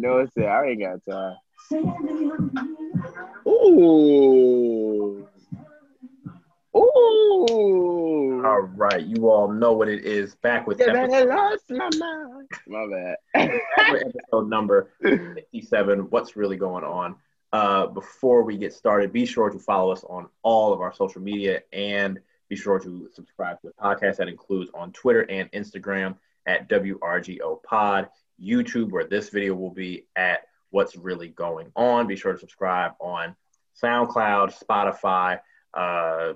No, sir, I ain't got time. Ooh. Ooh. All right, you all know what it is. Back with Yeah, episode, lost my mind. My bad. episode number 57. What's really going on? Uh, before we get started, be sure to follow us on all of our social media and be sure to subscribe to the podcast. That includes on Twitter and Instagram at WRGO Pod, YouTube, where this video will be at What's Really Going On. Be sure to subscribe on SoundCloud, Spotify. Uh,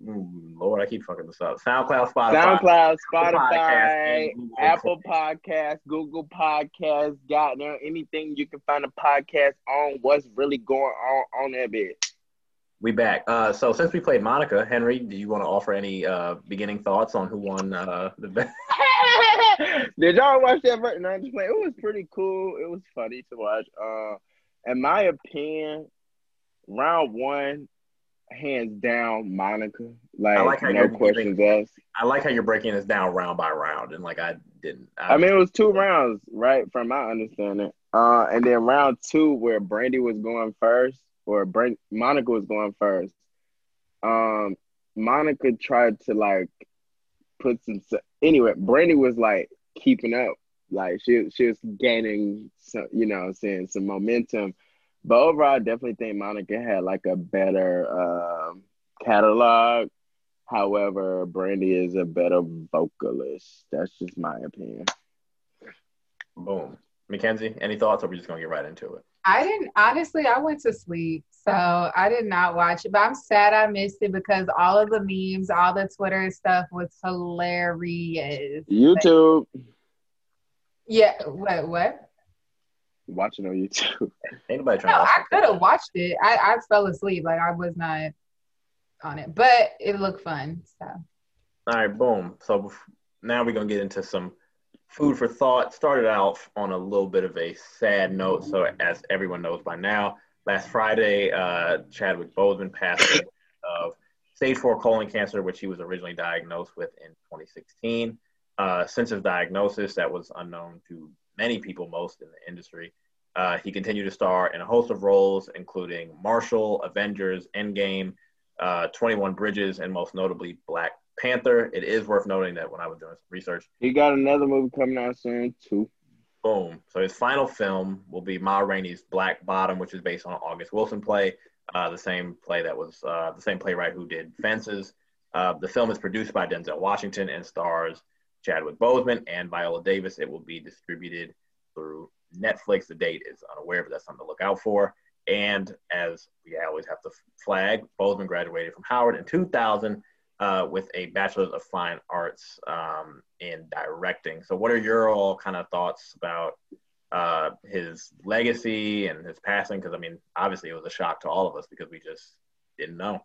Lord, I keep fucking this up. SoundCloud, Spotify. SoundCloud, Podcast Spotify, Apple Podcasts, Google Podcasts, goddamn anything you can find a podcast on. What's really going on on that bit? We back. Uh, so since we played Monica, Henry, do you want to offer any uh, beginning thoughts on who won uh, the best? Did y'all watch that? Ver- no, just playing. It was pretty cool. It was funny to watch. Uh, in my opinion, round one, hands down, Monica. Like, I like how no you're questions asked. I like how you're breaking this down round by round, and like I didn't. I, I mean, it was two rounds, right? From my understanding. Uh, and then round two, where Brandy was going first, or Brand- Monica was going first. Um, Monica tried to like put some. Anyway, Brandy was like keeping up, like she she was gaining some, you know, saying some momentum. But overall, I definitely think Monica had like a better um, catalog. However, Brandy is a better vocalist. That's just my opinion. boom. Mackenzie, any thoughts, or are we just gonna get right into it? I didn't honestly. I went to sleep, so I did not watch it. But I'm sad I missed it because all of the memes, all the Twitter stuff was hilarious. YouTube, Yeah. What? What? watching on YouTube. Ain't nobody trying No, to. I could have watched it. I, I fell asleep. Like I was not on it, but it looked fun. So All right, boom. So now we're gonna get into some food for thought. Started out on a little bit of a sad note. So as everyone knows by now, last Friday, uh, Chadwick Boseman passed of stage four colon cancer, which he was originally diagnosed with in 2016. Uh, since his diagnosis, that was unknown to many people, most in the industry. Uh, he continued to star in a host of roles, including Marshall, Avengers, Endgame, uh, 21 Bridges, and most notably Black Panther. It is worth noting that when I was doing some research, He got another movie coming out soon too. boom. So his final film will be Ma Rainey's Black Bottom, which is based on an August Wilson play, uh, the same play that was uh, the same playwright who did Fences. Uh, the film is produced by Denzel Washington and stars Chadwick Boseman and Viola Davis. It will be distributed through Netflix. The date is unaware, but that's something to look out for. And as we always have to flag, Boseman graduated from Howard in 2000 uh, with a Bachelor's of Fine Arts um, in directing. So, what are your all kind of thoughts about uh, his legacy and his passing? Because, I mean, obviously it was a shock to all of us because we just didn't know.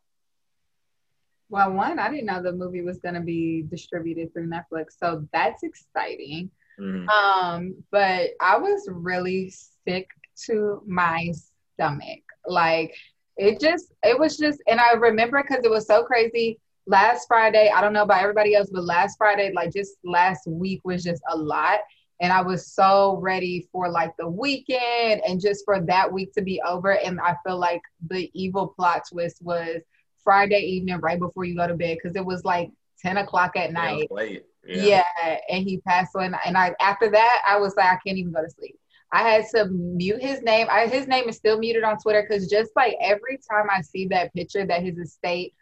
well, one, I didn't know the movie was gonna be distributed through Netflix, so that's exciting. Mhm. Um, but I was really sick to my stomach. Like it just, it was just, and I remember because it was so crazy. Last Friday, I don't know about everybody else, but last Friday, like just last week was just a lot. And I was so ready for like the weekend and just for that week to be over. And I feel like the evil plot twist was Friday evening, right before you go to bed, because it was like 10 o'clock at night. was late. Yeah. and he passed away. And, and I after that, I was like, I can't even go to sleep. I had to mute his name. I, his name is still muted on Twitter because just like every time I see that picture that his estate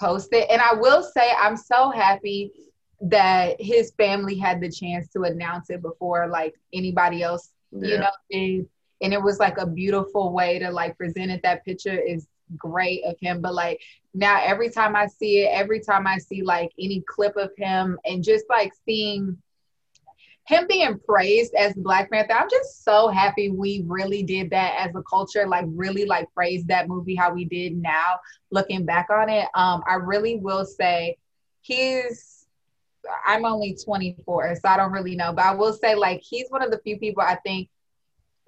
posted, and I will say I'm so happy that his family had the chance to announce it before like anybody else, you know, did. And it was like a beautiful way to like present it. That picture is great of him, but like now every time I see it, every time I see like any clip of him and just like seeing him being praised as the Black Panther, I'm just so happy we really did that as a culture, like really like praised that movie how we did now, looking back on it. Um, I really will say he's I'm only 24, so I don't really know, but I will say like he's one of the few people I think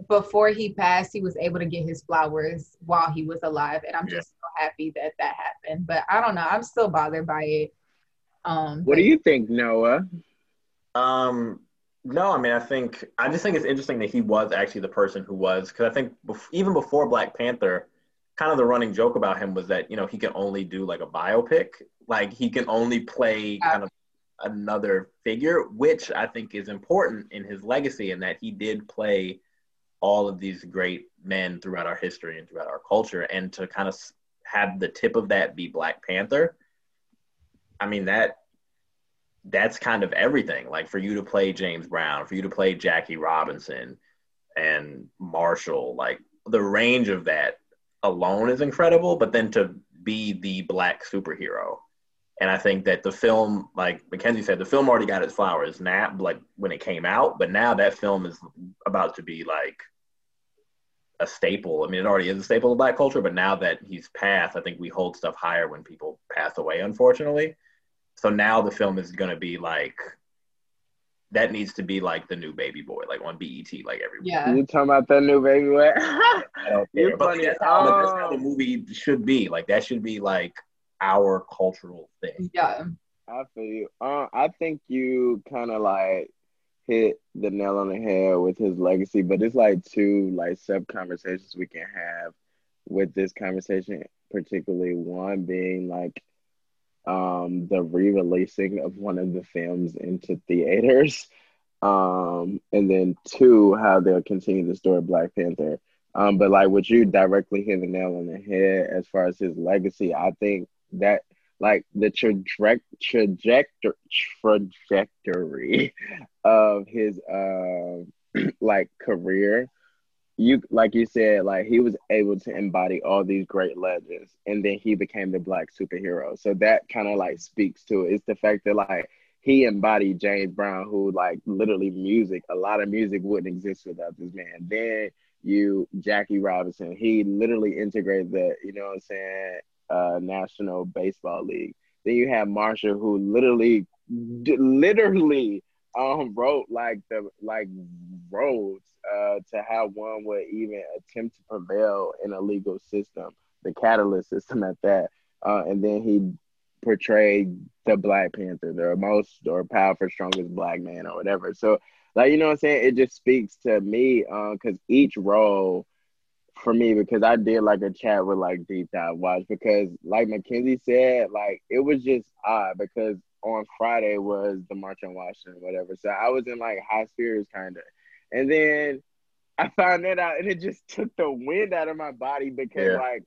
before he passed, he was able to get his flowers while he was alive, and I'm Yeah. just so happy that that happened. But I don't know, I'm still bothered by it. Um, What do you think, Noah? Um, No, I mean, I think I just think it's interesting that he was actually the person who was because I think bef- even before Black Panther, kind of the running joke about him was that you know he can only do like a biopic, like he can only play kind of another figure, which I think is important in his legacy, in that he did play all of these great men throughout our history and throughout our culture, and to kind of have the tip of that be Black Panther. I mean that that's kind of everything. Like for you to play James Brown, for you to play Jackie Robinson and Marshall, like the range of that alone is incredible. But then to be the black superhero, and I think that the film, like Mackenzie said, the film already got its flowers now, like when it came out, but now that film is about to be like a staple. I mean, it already is a staple of black culture, but now that he's passed, I think we hold stuff higher when people pass away, unfortunately. So now the film is going to be like that needs to be like the new baby boy, like on BET, like every Yeah. You talking about the new baby boy? I don't You're care. But funny. that's how, that's how the movie should be. Like that should be like our cultural thing. Yeah. I feel you. Uh, I think you kind of like hit the nail on the head with his legacy, but it's like two like sub conversations we can have with this conversation, particularly one being like um the re-releasing of one of the films into theaters. Um, and then two, how they'll continue the story of Black Panther. Um, but like what you directly hit the nail on the head as far as his legacy, I think that like the traje- trajectory trajectory of his uh, like career you like you said like he was able to embody all these great legends and then he became the black superhero. So that kind of like speaks to it. It's the fact that like he embodied james brown who like literally music a lot of music wouldn't exist without this man. Then you jackie robinson he literally integrated the you know what i'm saying uh, National Baseball League. Then you have Marshall, who literally, literally, um, wrote like the like roads uh, to how one would even attempt to prevail in a legal system, the catalyst system at that. Uh, and then he portrayed the Black Panther, the most or powerful, strongest black man or whatever. So, like you know what I'm saying, it just speaks to me because each role for me because I did like a chat with like Deep Dive Watch because like Mackenzie said, like it was just odd because on Friday was the March on Washington, whatever. So I was in like high spirits kind of. And then I found that out and it just took the wind out of my body because Yeah. like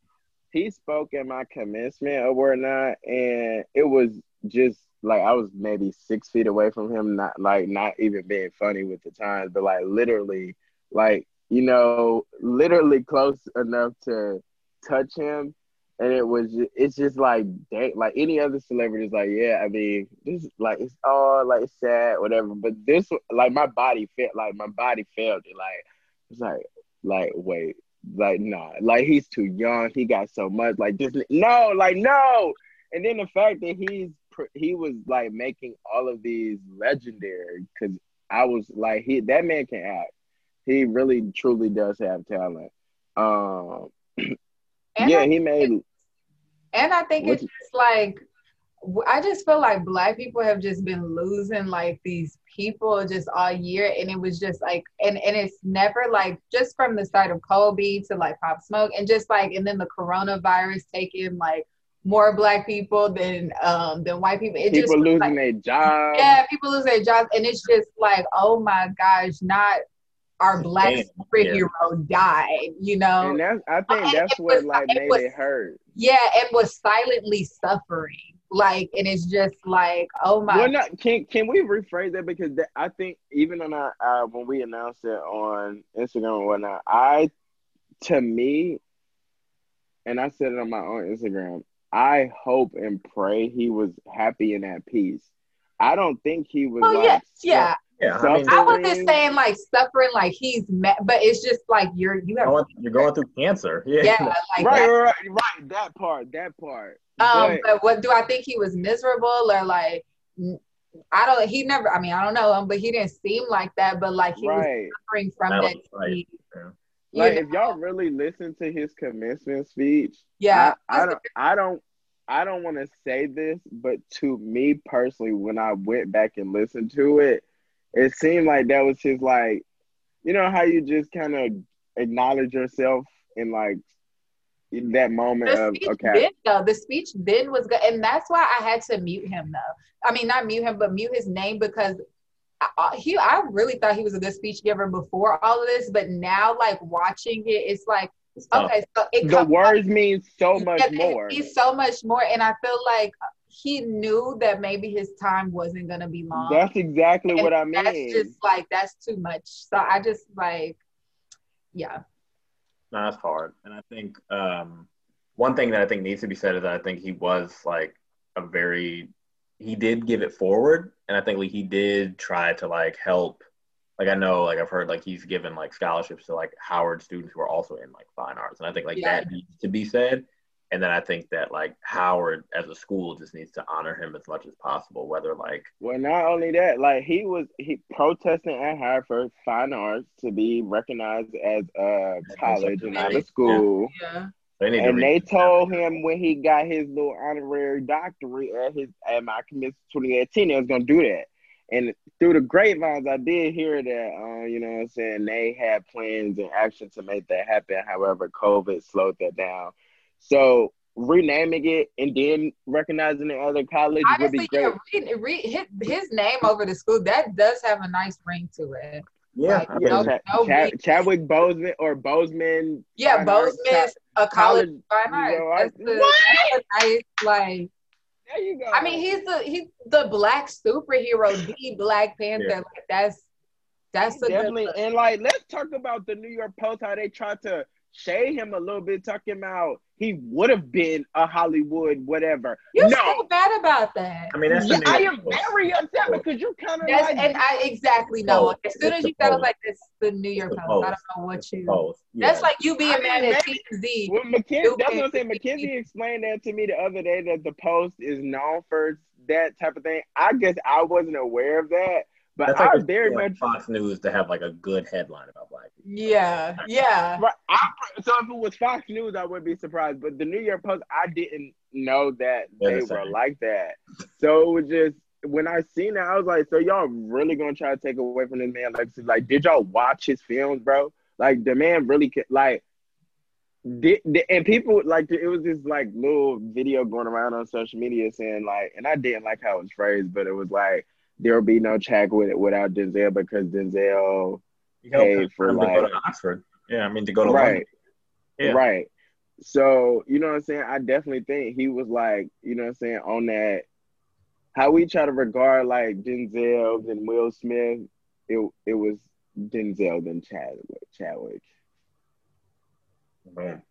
he spoke at my commencement or whatnot and it was just like I was maybe six feet away from him, not like not even being funny with the times, but like literally like you know, literally close enough to touch him. And it was, it's just like, dang, like any other celebrities, like, yeah, I mean, this, like, it's all like sad, whatever. But this, like, my body felt, like, my body felt it. Like, it's like, like, wait, like, nah, like, he's too young. He got so much, like, this, no, like, no. And then the fact that he's, he was like making all of these legendary, because I was like, he, that man can act he really truly does have talent. Um, And yeah, I, he made. And I think it's just like I just feel like black people have just been losing like these people just all year, and it was just like, and and it's never like just from the side of Kobe to like Pop Smoke, and just like, and then the coronavirus taking like more black people than um than white people. It People was, losing like, their jobs. yeah, people lose their jobs, and it's just like, oh my gosh, not our black Damn, superhero died, you know? And that's I think And that's it what was- like it made was- it hurt. yeah, and was silently suffering. Like, and it's just like, oh my, Well, not can can we rephrase that because that, I think even on our uh, when we announced it on Instagram and whatnot, I to me, and I said it on my own Instagram. I hope and pray he was happy and at peace. I don't think he was. oh like, yes, yeah. Yeah, I mean, I wasn't Suffering. saying like suffering, like he's mad, but it's just like you're you have going, you're going through cancer. Yeah. yeah, like right, that. right, right, right. That part, that part. Um, But- but what do I think he was miserable or like? I don't. He never. I mean, I don't know him, but he didn't seem like that. But like he was right. suffering from That that. right, disease, yeah. Like know? if y'all really listen to his commencement speech, yeah, I, I don't, I don't, I don't want to say this, but to me personally, when I went back and listened to it, it seemed like that was his like, you know how you just kind of acknowledge yourself in like in that moment The of okay, then, though, the speech then was good, and that's why I had to mute him. Though, I mean, not mute him, but mute his name because I, I- he. I really thought he was a good speech giver before all of this, but now, like watching it, it's like oh. okay, so it the comes- words mean so much Yeah, it more. means so much more, and I feel like he knew that maybe his time wasn't gonna be long. That's exactly And what I mean. That's just like that's too much. So I just like, yeah, No, that's hard. And I think um, one thing that I think needs to be said is that I think he was like a very he did give it forward, and I think like he did try to like help. Like I know, like I've heard, like he's given like scholarships to like Howard students who are also in like fine arts, and I think like Yeah. that needs to be said. And then I think that like Howard as a school just needs to honor him as much as possible, whether like Well, not only that, like he was he protesting at Howard Fine Arts to be recognized as a college and not a school. yeah, they And they told him when he got his little honorary doctorate at his at my committee 2018, they was gonna do that. And through the grapevines, I did hear that, uh, you know what I'm saying, they had plans and action to make that happen. However, COVID slowed that down. So renaming it and then recognizing the other college would be great. yeah, read, read his, his name over the school that does have a nice ring to it. yeah, like, Yeah, no- think- Chad- no Chad- big- Chadwick Boseman or Bozeman. Yeah, uh, Fine Arts, a college fine you know. That's I- What? nice like. There you go. I mean, he's the he's the black superhero, the Black Panther. Yeah. Like that's that's a definitely. good. And like, let's talk about the New York Post how they tried to shade him a little bit, talking about he would have been a Hollywood whatever. You no, feel bad about that. I mean that's Yeah, the I am Post. very upset because you kind of That's like. and I exactly know. Post. As soon It's as you said it, I was like, "It's the New York It's the Post." I don't know what you. Post. That's like you being I mean, mad at maybe- TMZ. Well, Mackenzie, You that's what I'm can't- saying. Mackenzie explained that to me the other day that the Post is known for that type of thing. I guess I wasn't aware of that, but That's I like was very like much Fox News to have like a good headline about black people. Yeah, yeah. Right. I, so if it was Fox News, I wouldn't be surprised. But the New York Post, I didn't know that They're they the were same. like that. So it was just when I seen that, I was like, so y'all really gonna try to take away from this man legacy? Like, did y'all watch his films, bro? Like the man really could like. Did, did- and people like it was this like little video going around on social media saying like, and I didn't like how it was phrased, but it was like there'll be no Chadwick without Denzel because Denzel He helped Paid for, to go like- to Oxford. Yeah, I mean to go to Right. London. Yeah. Right. So, you know what I'm saying? I definitely think he was like, you know what I'm saying, on that how we try to regard like Denzel and Will Smith, it it was Denzel than Chadwick Chadwick. Boom.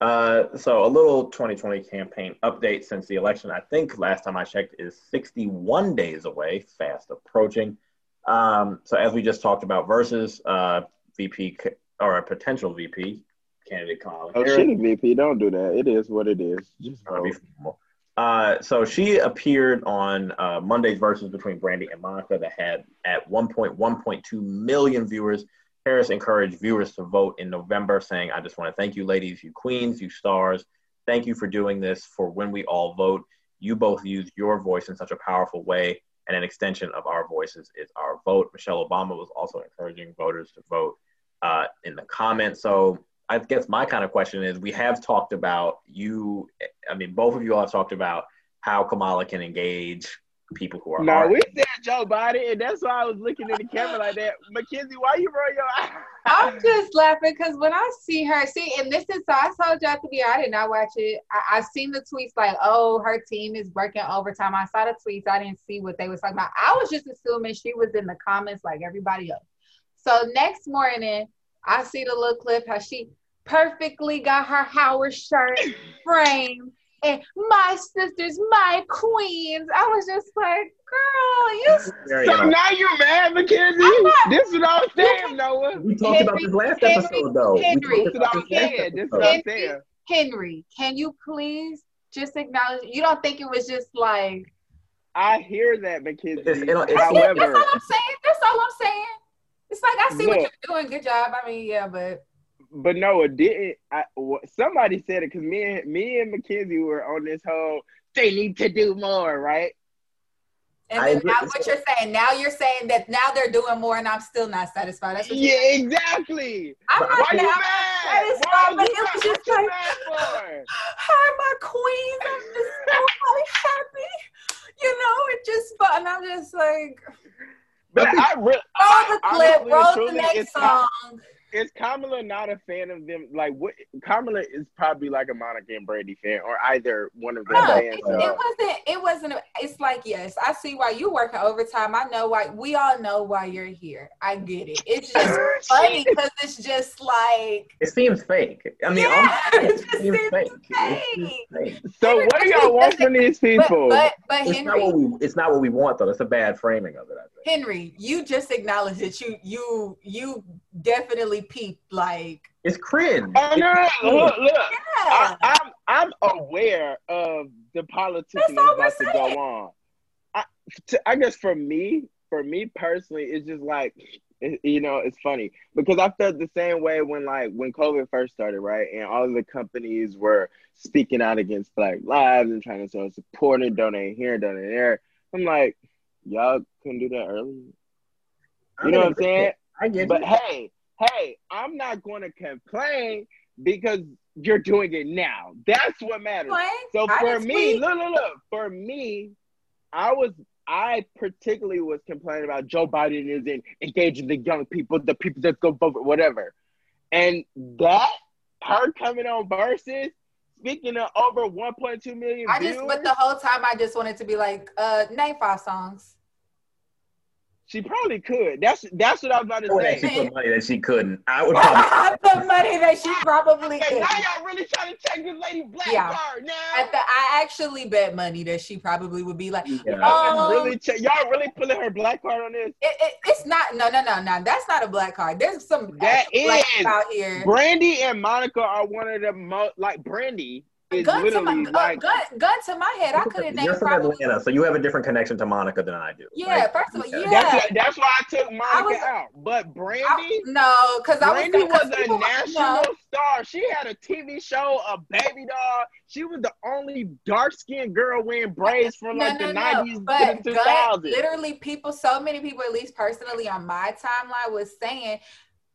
Uh, so a little 2020 campaign update since the election. I think last time I checked is 61 days away, fast approaching. Um, so as we just talked about, Verzuz uh, VP or a potential VP candidate Kamala Oh Harris. shit a VP, don't do that. It is what it is. Just be formal. Uh, so she appeared on uh, Monday's Verzuz between Brandy and Monica that had at 1.1.2 million viewers. Harris encouraged viewers to vote in November, saying, I just want to thank you, ladies, you queens, you stars. Thank you for doing this for when we all vote. You both use your voice in such a powerful way, and an extension of our voices is our vote. Michelle Obama was also encouraging voters to vote uh, in the comments. So I guess my kind of question is we have talked about you, I mean, both of you all have talked about how Kamala can engage people who are No, hard. we said Joe Biden, and that's why I was looking at the camera like that. Mackenzie, why you roll your eyes? I'm just laughing because when I see her, see, and this is so I told you at the beginning, I did not watch it. I, I've seen the tweets like, oh, her team is working overtime. I saw the tweets, I didn't see what they was talking about. I was just assuming she was in the comments like everybody else. So next morning, I see the little clip how she perfectly got her Howard shirt framed. And my sisters, my queens. I was just like, girl, you Very So interesting. now you mad, Mackenzie? Not- This is what I was saying, Noah. we talked about this last Henry, episode, though. Henry, we This talked I'm about this last saying. This is episode. what I'm saying. Henry, can you please just acknowledge you don't think it was just like I hear that, Mackenzie. It's- it- it's- that's, However, that's all I'm saying. That's all I'm saying. It's like I see what you're doing. Good job. I mean, yeah, but but no, it didn't. I, wh- somebody said it because me and me and Mackenzie were on this whole. They need to do more, right? And then now what you're saying, now you're saying that now they're doing more and I'm still not satisfied. That's what yeah, exactly. I'm not Why you mad? satisfied, Why but you mad? just What you like- mad for? hi, my queens. I'm just so like, happy. You know, it just fun. I'm just like, But I really roll the clip, honestly, roll the next song. Is Kamala not a fan of them? Like, what? Kamala is probably like a Monica and Brandy fan, or either one of them. No, fans. it, uh, it wasn't. It wasn't. a- It's like yes, I see why you working overtime. I know why. We all know why you're here. I get it. It's just funny because it's just like It seems fake. I mean, Yeah, I'm- it just seems It's fake. just fake. so what do y'all want from these But people? but but It's not Henry, what we. It's not what we want though. It's a bad framing of it. I think. Henry, you just acknowledged that you you you definitely peeped like It's cringe. oh no, no, look, look. I, yeah. I'm I'm aware of the politics That's that's about to go on. I, to, I guess for me, for me personally, it's just like it, you know, it's funny because I felt the same way when like when COVID first started, right? And all of the companies were speaking out against Black Lives and trying to show support and donate here, donate there. I'm like, y'all couldn't do that earlier. You know what I'm saying? I get But you. hey, hey, I'm not going to complain because you're doing it now. That's what matters. Playing? So for me, tweet. look, look, look. For me, I was, I particularly was complaining about Joe Biden isn't engaging the young people, the people that go vote, whatever. And that, her coming on Verzuz, speaking of over 1.2 million I views, just but the whole time I just wanted to be like, uh, name five songs. She probably could. That's that's what I was about to Oh, that say. she put money that she couldn't. I would probably. the money that she probably Okay, could. now y'all really trying to check this lady black Yeah. card now. At the, I actually bet money that she probably would be like, Yeah. Y'all Um, really check, y'all really pulling her black card on this? it, it, it's not. No, no, no, no. That's not a black card. There's some That actual out here. Brandy and Monica are one of the most like Brandy is Gun to, my, uh, like gun, gun to my head, I could have You're from probably. Atlanta, so you have a different connection to Monica than I do. Yeah, Like, first of all, yeah. that's that's why I took Monica was- out. But I- Brandy, no, because I was Brandy was a national no. star. She had a TV show, a baby doll. She was the only dark skinned girl wearing braids from like the nineties But to the two Gun, thousands. literally, people, so many people, at least personally on my timeline, was saying,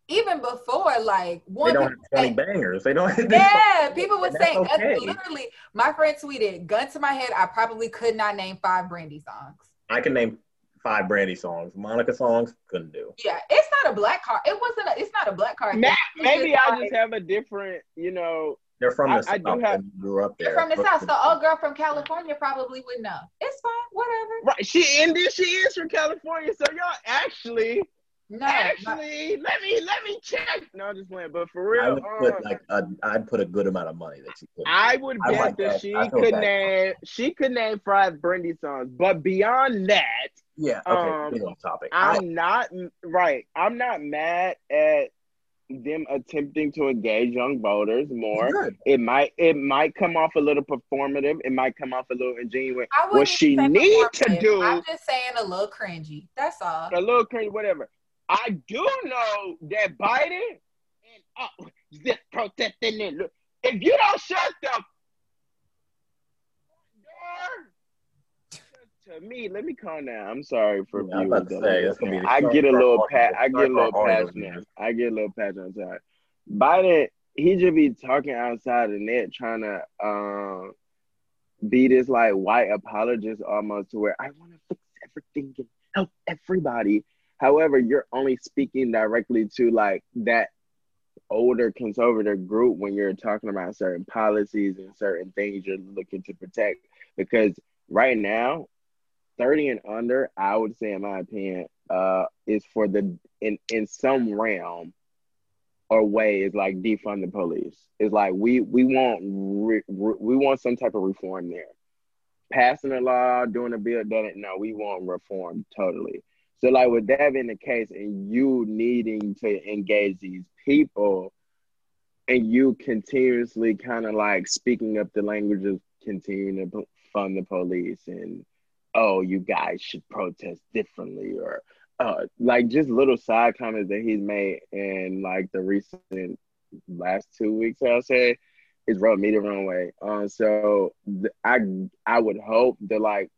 even before, like one They don't have people 20 say- bangers. They don't. yeah, people would say, uh, okay. literally, my friend tweeted, "Gun to my head, I probably could not name five Brandy songs." I can name five Brandy songs. Monica songs couldn't do. Yeah, it's not a black card. It wasn't. A, it's not a black card. Ma- It's Maybe just I like- just have a different, you know. They're from the I- I do south. have- grew up there. You're from the south, so old girl from California probably would know. It's fine, whatever. Right, she and then she is from California, so y'all actually, No, my- actually, let me let me check. No, I'm just playing, but for real, I would um, put like a, I'd put a good amount of money that she could. I would I bet like that that. she could bad. name she could name five Brandy songs, but beyond that, yeah. Okay. um, on topic. I, I'm not right. I'm not mad at them attempting to engage young voters more. good. It might it might come off a little performative. It might come off a little ingenuine. I What she need to do I'm just saying a little cringy. That's all. a little cringy, whatever. I do know that Biden and oh, this protesting and look, if you don't shut the door, to me, let me calm down. I'm sorry for Yeah, I'm about to say, that's gonna be I get a little pat. I get a little for all those passionate. I get a little passionate. I'm sorry. Biden, he just be talking outside the net, trying to um be this like white apologist almost to where I want to fix everything and help everybody. However, you're only speaking directly to like that older conservative group when you're talking about certain policies and certain things you're looking to protect. Because right now, 30 and under, I would say, in my opinion, uh, is for the in in some realm or way is like defund the police. It's like we we want re, re, we want some type of reform there. Passing a law, doing a bill, done it. No, we want reform totally. So like with that being the case, and you needing to engage these people, and you continuously kind of like speaking up the language of continuing to fund the police and oh, you guys should protest differently or uh, like just little side comments that he's made in like the recent last two weeks, I'll say, is rubbed me the wrong way. Um, so th- I I would hope that like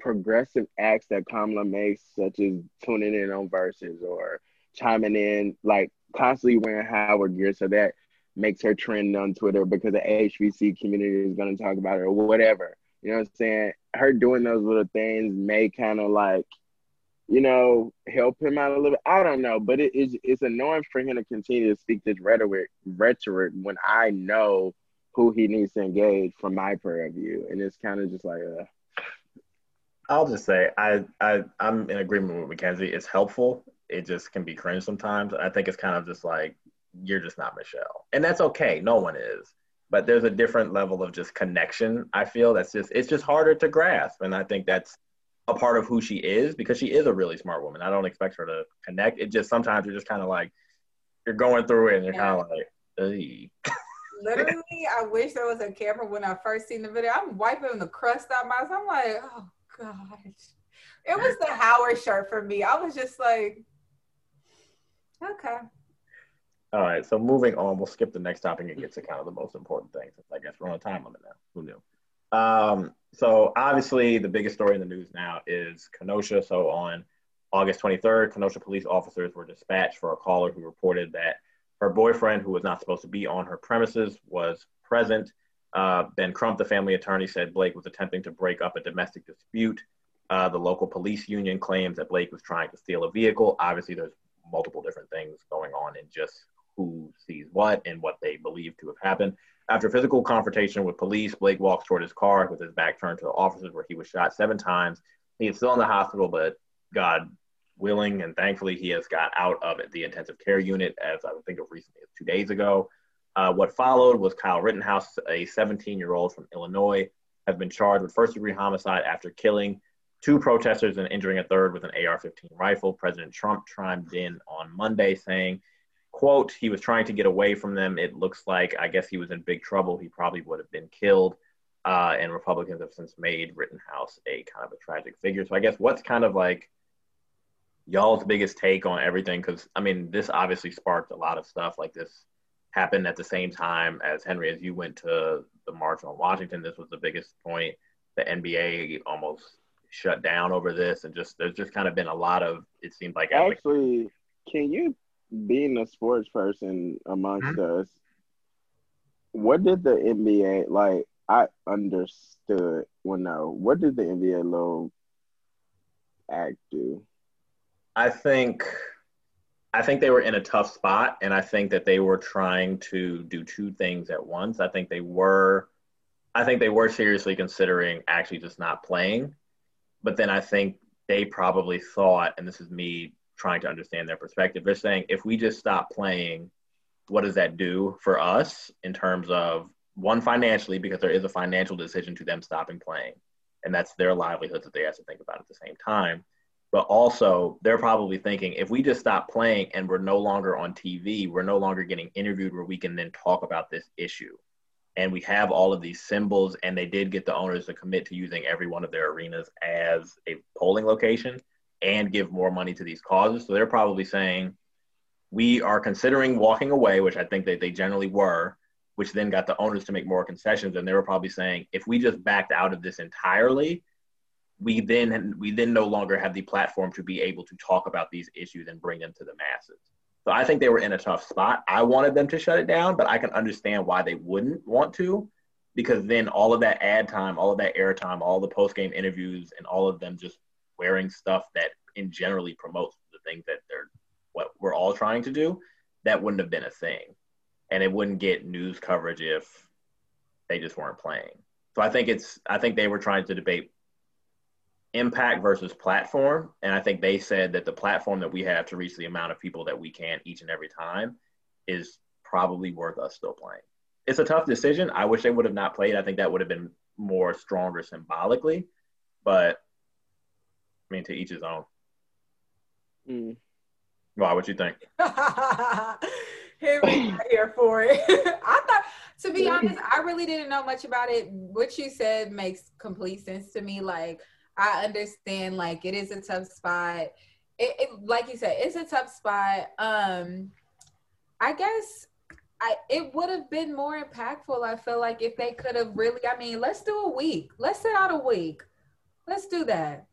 progressive acts that Kamala makes, such as tuning in on Verzuz or chiming in, like constantly wearing Howard gear, so that makes her trend on Twitter because the HBC community is going to talk about her or whatever. You know what I'm saying? Her doing those little things may kind of like, you know, help him out a little. I don't know, but it is it's annoying for him to continue to speak this rhetoric rhetoric when I know who he needs to engage from my point of view, and it's kind of just like, uh, I'll just say I, I I'm in agreement with Mackenzie. It's helpful. It just can be cringe sometimes. I think it's kind of just like you're just not Michelle, and that's okay. No one is, but there's a different level of just connection. I feel that's just it's just harder to grasp, and I think that's a part of who she is because she is a really smart woman. I don't expect her to connect. It just sometimes you're just kind of like you're going through it, and you're yeah. kind of like. Literally, I wish there was a camera when I first seen the video. I'm wiping the crust out my. I'm like, oh gosh. It was the Howard shirt for me. I was just like, okay. All right, so moving on, we'll skip the next topic and get to kind of the most important things. I guess we're on a time limit now. Who knew? Um, so obviously, the biggest story in the news now is Kenosha. So on August 23rd, Kenosha police officers were dispatched for a caller who reported that her boyfriend, who was not supposed to be on her premises, was present. Uh, ben Crump, the family attorney, said Blake was attempting to break up a domestic dispute. Uh, the local police union claims that Blake was trying to steal a vehicle. Obviously, there's multiple different things going on in just who sees what and what they believe to have happened. After physical confrontation with police, Blake walks toward his car with his back turned to the officers, where he was shot seven times. He is still in the hospital, but God willing and thankfully he has got out of the intensive care unit, as I think of recently two days ago. Uh, what followed was Kyle Rittenhouse, a 17 year old from Illinois, has been charged with first degree homicide after killing two protesters and injuring a third with an AR 15 rifle. President Trump chimed in on Monday saying, quote, he was trying to get away from them. It looks like, I guess he was in big trouble. He probably would have been killed. Uh, and Republicans have since made Rittenhouse a kind of a tragic figure. So I guess what's kind of like y'all's biggest take on everything? Because I mean, this obviously sparked a lot of stuff. Like this happened at the same time as Henry, as you went to the march on Washington. This was the biggest point. The NBA almost shut down over this, and just there's just kind of been a lot of. It seems like actually, can you, being a sports person amongst mm-hmm. us, what did the NBA like? I understood. Well, no, what did the NBA low act do? I think I think they were in a tough spot, and I think that they were trying to do two things at once. I think they were, I think they were seriously considering actually just not playing, but then I think they probably thought, and this is me trying to understand their perspective. They're saying if we just stop playing, what does that do for us in terms of one financially because there is a financial decision to them stopping playing, and that's their livelihood that they have to think about at the same time but also they're probably thinking if we just stop playing and we're no longer on TV, we're no longer getting interviewed where we can then talk about this issue. And we have all of these symbols, and they did get the owners to commit to using every one of their arenas as a polling location and give more money to these causes. So they're probably saying, we are considering walking away, which I think that they generally were, which then got the owners to make more concessions. And they were probably saying, if we just backed out of this entirely, we then we then no longer have the platform to be able to talk about these issues and bring them to the masses. So I think they were in a tough spot. I wanted them to shut it down, but I can understand why they wouldn't want to, because then all of that ad time, all of that air time, all the post game interviews, and all of them just wearing stuff that in generally promotes the things that they're what we're all trying to do, that wouldn't have been a thing, and it wouldn't get news coverage if they just weren't playing. So I think it's I think they were trying to debate impact versus platform. And I think they said that the platform that we have to reach the amount of people that we can each and every time is probably worth us still playing. It's a tough decision. I wish they would have not played. I think that would have been more stronger symbolically. But I mean, to each his own. Mm. Why? What you think? here we are here for it. I thought, to be honest, I really didn't know much about it. What you said makes complete sense to me. Like, I understand like it is a tough spot. It, it, like you said, it's a tough spot. Um, I guess I it would have been more impactful. I feel like if they could have really, I mean, let's do a week. Let's sit out a week. Let's do that.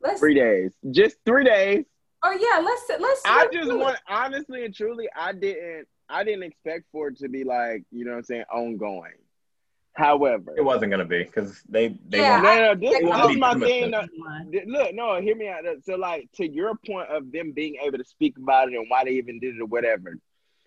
Let's Three days, just three days. Oh yeah, let's let's. I let's just want, honestly and truly, I didn't, I didn't expect for it to be like, you know, what I'm saying, ongoing. However, It wasn't gonna be because they they Yeah, no, want no, this, this is my thing. Uh, though. Look, no, hear me out. Uh, so, like, to your point of them being able to speak about it and why they even did it or whatever,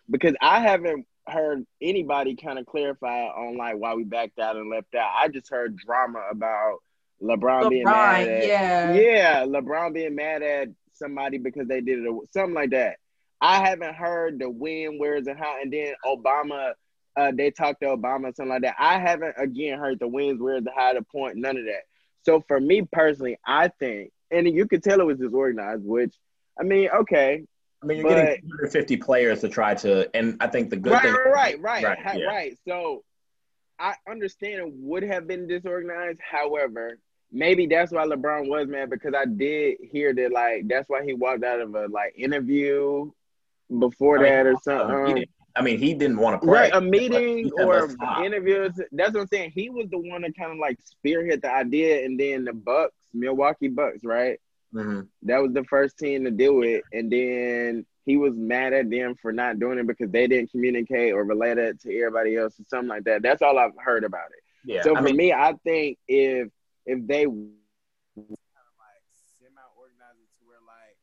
because I haven't heard anybody kind of clarify on like why we backed out and left out. I just heard drama about LeBron, being mad at, yeah. yeah, LeBron being mad at somebody because they did it or something like that. I haven't heard the when, where's, and how, and then Obama. Uh, they talked to Obama, something like that. I haven't again heard the wins, where's the high, the point, none of that. So for me personally, I think, and you could tell it was disorganized, which I mean, okay, I mean, you're But- getting 150 players to try to, and I think the good right, thing, right, right, right, Right, yeah. right. So I understand it would have been disorganized. However, maybe that's why LeBron was mad because I did hear that like that's why he walked out of a like interview before that or something. I mean, he didn't want to play. Right, a meeting said, or interviews. That's what I'm saying. He was the one that kind of like spearhead the idea, and then the Bucks, Milwaukee Bucks, right? Mhm. That was the first team to do it, and then he was mad at them for not doing it because they didn't communicate or relay that to everybody else or something like that. That's all I've heard about it. Yeah, so I for mean, me, I think if if they kind of like semi organize it to where like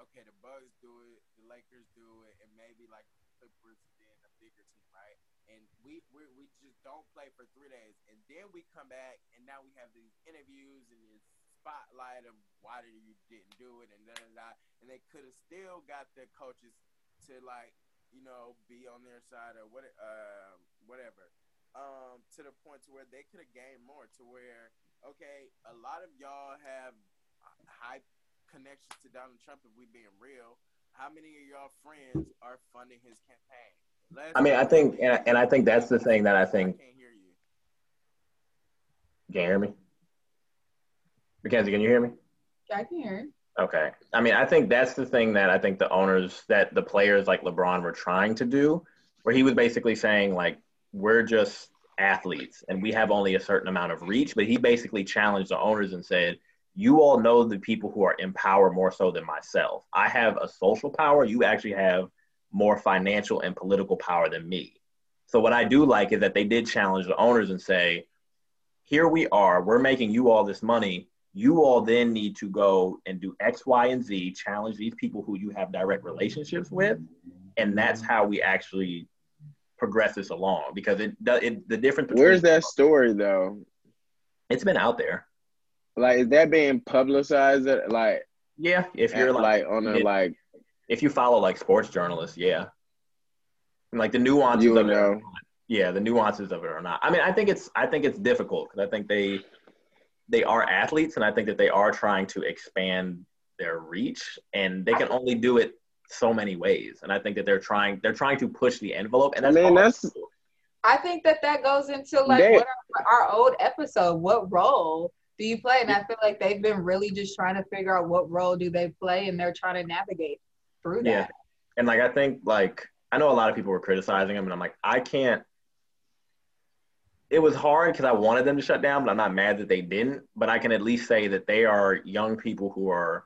okay, the Bucks do it, the Lakers do it, and maybe like the Clippers and then a bigger team, right? And we we we just don't play for three days, and then we come back, and now we have these interviews and this spotlight of why did you didn't do it, and da da da, and they could have still got their coaches to like you know be on their side or what uh, whatever. Um, to the point to where they could have gained more, to where okay, a lot of y'all have high connections to Donald Trump. If we being real, how many of y'all friends are funding his campaign? Let's I mean, I think, and, and I think that's the thing that I think. I can't hear you. Can you hear me, Mackenzie? Can you hear me? I can hear. it. Okay. I mean, I think that's the thing that I think the owners, that the players like LeBron were trying to do, where he was basically saying, like, we're just athletes and we have only a certain amount of reach. But he basically challenged the owners and said, you all know the people who are in power more so than myself. I have a social power. You actually have more financial and political power than me. So what I do like is that they did challenge the owners and say, here we are, we're making you all this money. You all then need to go and do X, Y, and Z, challenge these people who you have direct relationships with. And that's how we actually progress this along because it, it the difference between Where's that story though? it's been out there. Like, is that being publicized? Uh, like, Yeah, if you're at, like, like on a Yeah. like if you follow like sports journalists, yeah. And, like the nuances you of would it. know. yeah the nuances of it or not i mean i think it's i think it's difficult because i think they they are athletes and i think that they are trying to expand their reach and they can only do it so many ways and i think that they're trying they're trying to push the envelope and I mean, hard. that's I think that that goes into like They- what our, our old episode. What role do you play? And I feel like they've been really just trying to figure out what role do they play, and they're trying to navigate through that. yeah and like i think like i know a lot of people were criticizing him and i'm like i can't it was hard because i wanted them to shut down but i'm not mad that they didn't but i can at least say that they are young people who are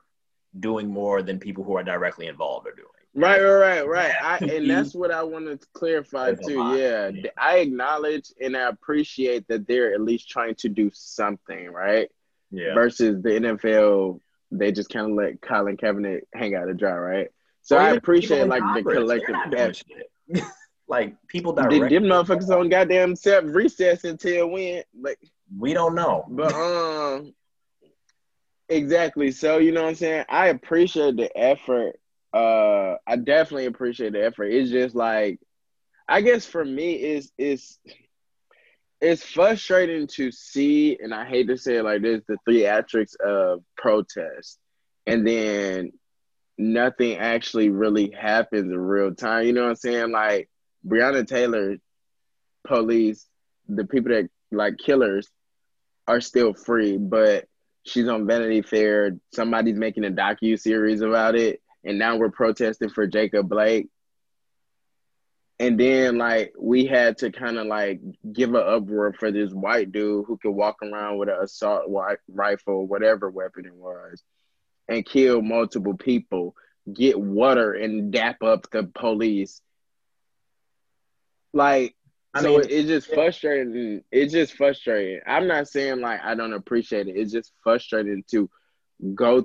doing more than people who are directly involved are doing Right, right, right, right. I, and that's what I wanted to clarify too. Yeah. I acknowledge and I appreciate that they're at least trying to do something, right? yeah Versus the NFL, they just kind of let Colin Kaepernick hang out to dry, right? So Or I appreciate like the collective effort. like people that Did them motherfuckers on goddamn self recess until when? Like, we don't know but um, exactly. So you know what I'm saying. I appreciate the effort. Uh, I definitely appreciate the effort. It's just like, I guess for me, is is it's frustrating to see, and I hate to say it like this, the theatrics of protest, and then nothing actually really happens in real time. You know what I'm saying? Like Breonna Taylor, police, the people that like killers are still free, but she's on Vanity Fair. Somebody's making a docu series about it, and now we're protesting for Jacob Blake. and then like we had to kind of like give an uproar for this white dude who could walk around with an assault rifle, whatever weapon it was, and kill multiple people, get water and dap up the police. Like, I so mean, it's just frustrating. It's just frustrating. I'm not saying like I don't appreciate it. It's just frustrating to go